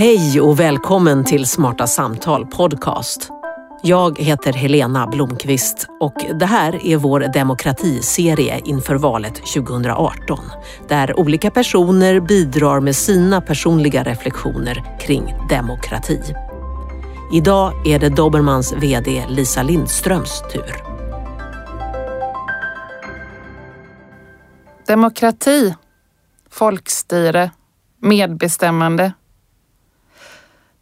Hej och välkommen till Smarta Samtal Podcast. Jag heter Helena Blomqvist och det här är vår demokratiserie inför valet 2018 där olika personer bidrar med sina personliga reflektioner kring demokrati. Idag är det Dobermans VD Lisa Lindströms tur. Demokrati, folkstyre, medbestämmande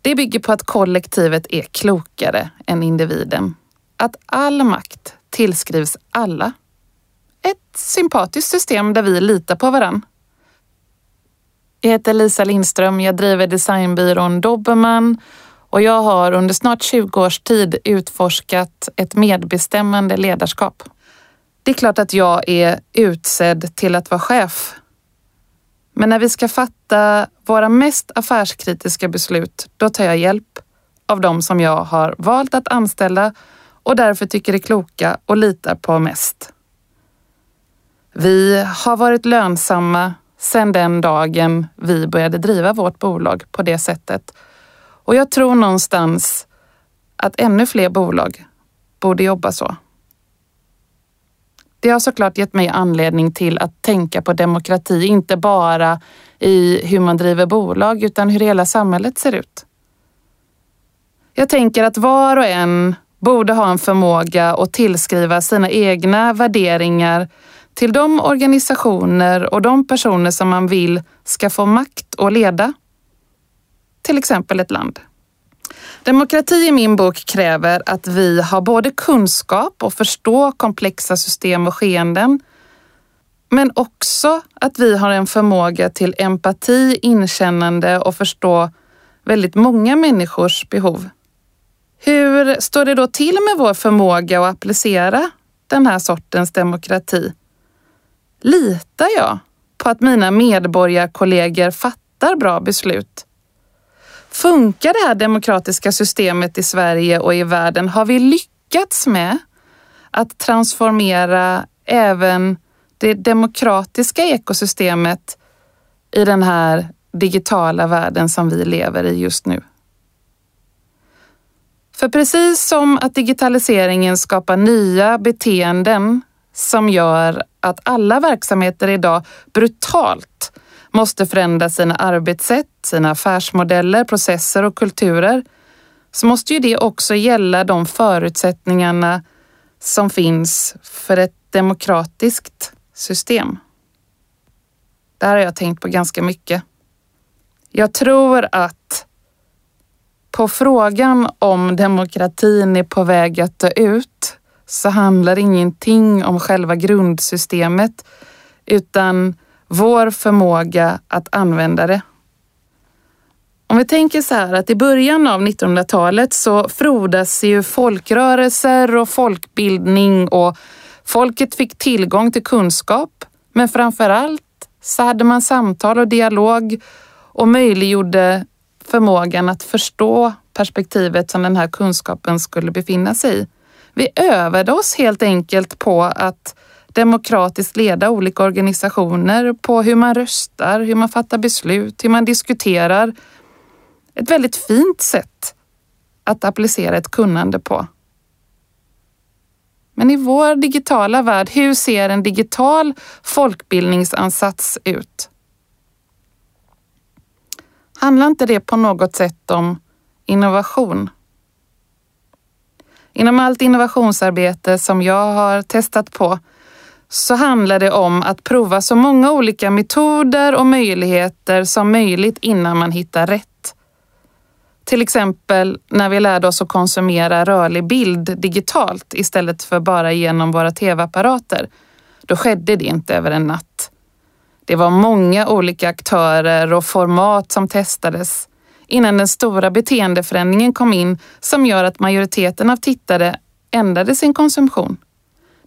det bygger på att kollektivet är klokare än individen. Att all makt tillskrivs alla. Ett sympatiskt system där vi litar på varann. Jag heter Lisa Lindström, jag driver designbyrån Dobermann och jag har under snart 20 års tid utforskat ett medbestämmande ledarskap. Det är klart att jag är utsedd till att vara chef men när vi ska fatta våra mest affärskritiska beslut, då tar jag hjälp av de som jag har valt att anställa och därför tycker är kloka och litar på mest. Vi har varit lönsamma sedan den dagen vi började driva vårt bolag på det sättet. Och jag tror någonstans att ännu fler bolag borde jobba så. Det har såklart gett mig anledning till att tänka på demokrati, inte bara i hur man driver bolag utan hur hela samhället ser ut. Jag tänker att var och en borde ha en förmåga att tillskriva sina egna värderingar till de organisationer och de personer som man vill ska få makt att leda. Till exempel ett land. Demokrati i min bok kräver att vi har både kunskap och förstå komplexa system och skeenden. Men också att vi har en förmåga till empati, inkännande och förstå väldigt många människors behov. Hur står det då till med vår förmåga att applicera den här sortens demokrati? Litar jag på att mina medborgarkollegor fattar bra beslut? Funkar det här demokratiska systemet i Sverige och i världen? Har vi lyckats med att transformera även det demokratiska ekosystemet i den här digitala världen som vi lever i just nu? För precis som att digitaliseringen skapar nya beteenden som gör att alla verksamheter idag brutalt måste förändra sina arbetssätt, sina affärsmodeller, processer och kulturer så måste ju det också gälla de förutsättningarna som finns för ett demokratiskt system. Det här har jag tänkt på ganska mycket. Jag tror att på frågan om demokratin är på väg att dö ut så handlar ingenting om själva grundsystemet utan vår förmåga att använda det. Om vi tänker så här att i början av 1900-talet så frodas ju folkrörelser och folkbildning och folket fick tillgång till kunskap. Men framför allt så hade man samtal och dialog och möjliggjorde förmågan att förstå perspektivet som den här kunskapen skulle befinna sig i. Vi övade oss helt enkelt på att demokratiskt leda olika organisationer på hur man röstar, hur man fattar beslut, hur man diskuterar. Ett väldigt fint sätt att applicera ett kunnande på. Men i vår digitala värld, hur ser en digital folkbildningsansats ut? Handlar inte det på något sätt om innovation? Inom allt innovationsarbete som jag har testat på så handlar det om att prova så många olika metoder och möjligheter som möjligt innan man hittar rätt. Till exempel när vi lärde oss att konsumera rörlig bild digitalt istället för bara genom våra tv-apparater. Då skedde det inte över en natt. Det var många olika aktörer och format som testades innan den stora beteendeförändringen kom in som gör att majoriteten av tittare ändrade sin konsumtion.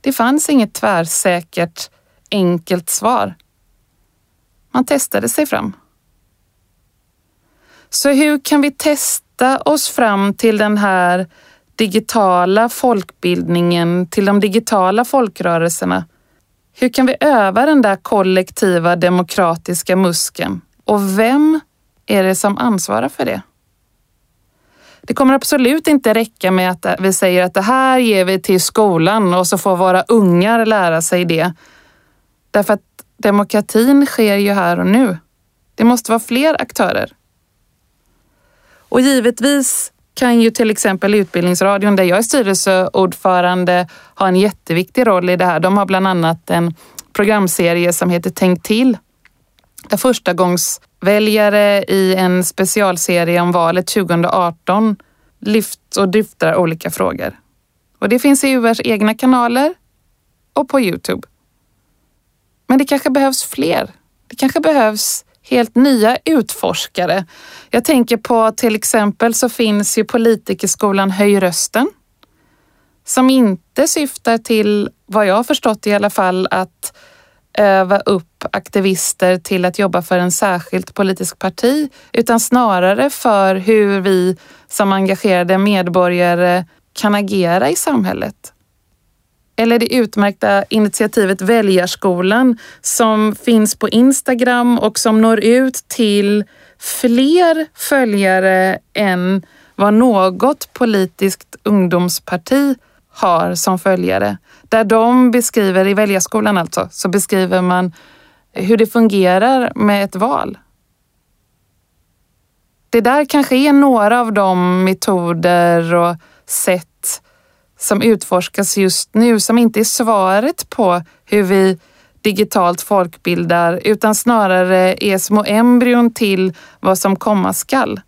Det fanns inget tvärsäkert, enkelt svar. Man testade sig fram. Så hur kan vi testa oss fram till den här digitala folkbildningen, till de digitala folkrörelserna? Hur kan vi öva den där kollektiva demokratiska muskeln? Och vem är det som ansvarar för det? Det kommer absolut inte räcka med att vi säger att det här ger vi till skolan och så får våra ungar lära sig det. Därför att demokratin sker ju här och nu. Det måste vara fler aktörer. Och givetvis kan ju till exempel Utbildningsradion, där jag är styrelseordförande, ha en jätteviktig roll i det här. De har bland annat en programserie som heter Tänk till. Där förstagångsväljare i en specialserie om valet 2018 lyft och dryftar olika frågor. Och det finns i URs egna kanaler och på Youtube. Men det kanske behövs fler. Det kanske behövs helt nya utforskare. Jag tänker på till exempel så finns ju politikerskolan Höj rösten som inte syftar till, vad jag har förstått i alla fall, att öva upp aktivister till att jobba för en särskilt politisk parti, utan snarare för hur vi som engagerade medborgare kan agera i samhället. Eller det utmärkta initiativet Väljarskolan som finns på Instagram och som når ut till fler följare än vad något politiskt ungdomsparti har som följare. Där de beskriver, i Väljarskolan alltså, så beskriver man hur det fungerar med ett val. Det där kanske är några av de metoder och sätt som utforskas just nu som inte är svaret på hur vi digitalt folkbildar utan snarare är små embryon till vad som komma skall.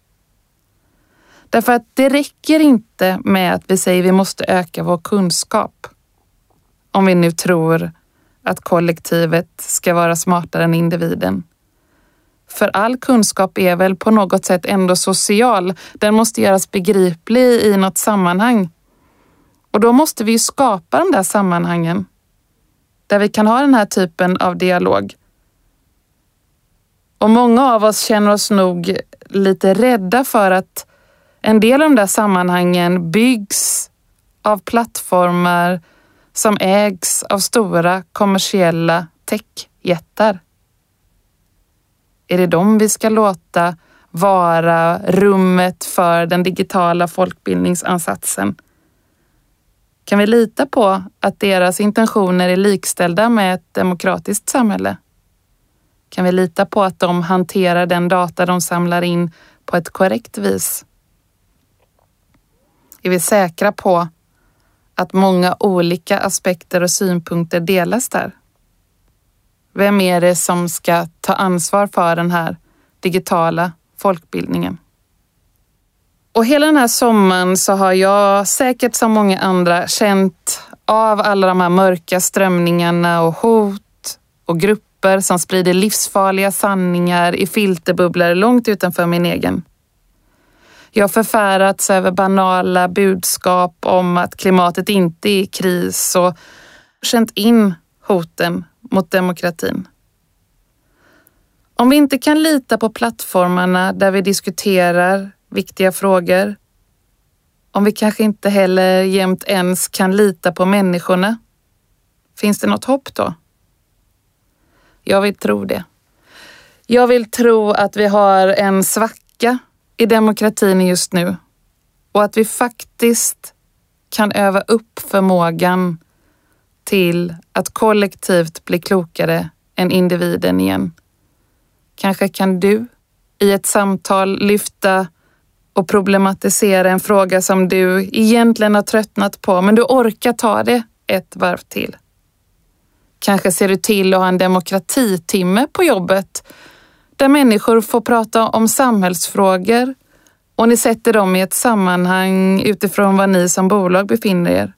Därför att det räcker inte med att vi säger att vi måste öka vår kunskap. Om vi nu tror att kollektivet ska vara smartare än individen. För all kunskap är väl på något sätt ändå social. Den måste göras begriplig i något sammanhang. Och då måste vi ju skapa de där sammanhangen där vi kan ha den här typen av dialog. Och många av oss känner oss nog lite rädda för att en del av de där sammanhangen byggs av plattformar som ägs av stora kommersiella techjättar. Är det dem vi ska låta vara rummet för den digitala folkbildningsansatsen? Kan vi lita på att deras intentioner är likställda med ett demokratiskt samhälle? Kan vi lita på att de hanterar den data de samlar in på ett korrekt vis? Är vi säkra på att många olika aspekter och synpunkter delas där? Vem är det som ska ta ansvar för den här digitala folkbildningen? Och hela den här sommaren så har jag säkert som många andra känt av alla de här mörka strömningarna och hot och grupper som sprider livsfarliga sanningar i filterbubblor långt utanför min egen. Jag har förfärats över banala budskap om att klimatet inte är i kris och känt in hoten mot demokratin. Om vi inte kan lita på plattformarna där vi diskuterar viktiga frågor, om vi kanske inte heller jämt ens kan lita på människorna, finns det något hopp då? Jag vill tro det. Jag vill tro att vi har en svacka i demokratin just nu och att vi faktiskt kan öva upp förmågan till att kollektivt bli klokare än individen igen. Kanske kan du i ett samtal lyfta och problematisera en fråga som du egentligen har tröttnat på, men du orkar ta det ett varv till. Kanske ser du till att ha en demokratitimme på jobbet där människor får prata om samhällsfrågor och ni sätter dem i ett sammanhang utifrån var ni som bolag befinner er.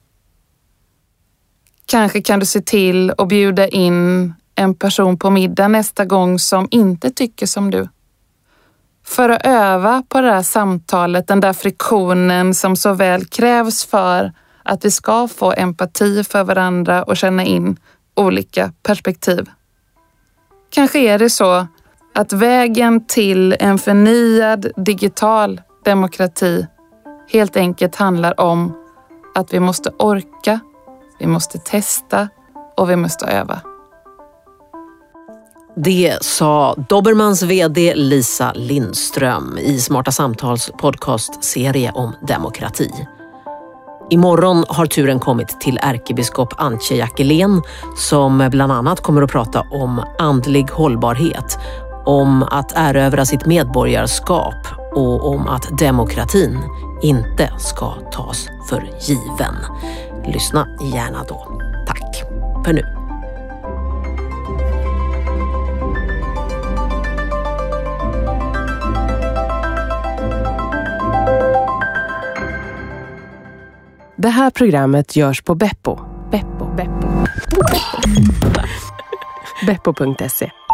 Kanske kan du se till att bjuda in en person på middag nästa gång som inte tycker som du. För att öva på det här samtalet, den där friktionen som så väl krävs för att vi ska få empati för varandra och känna in olika perspektiv. Kanske är det så att vägen till en förnyad digital demokrati helt enkelt handlar om att vi måste orka, vi måste testa och vi måste öva. Det sa Dobermans VD Lisa Lindström i Smarta Samtals podcastserie om demokrati. Imorgon har turen kommit till ärkebiskop Antje Jackelén som bland annat kommer att prata om andlig hållbarhet, om att erövra sitt medborgarskap och om att demokratin inte ska tas för given. Lyssna gärna då. Tack för nu. Det här programmet görs på Beppo. Beppo. Beppo. Beppo.se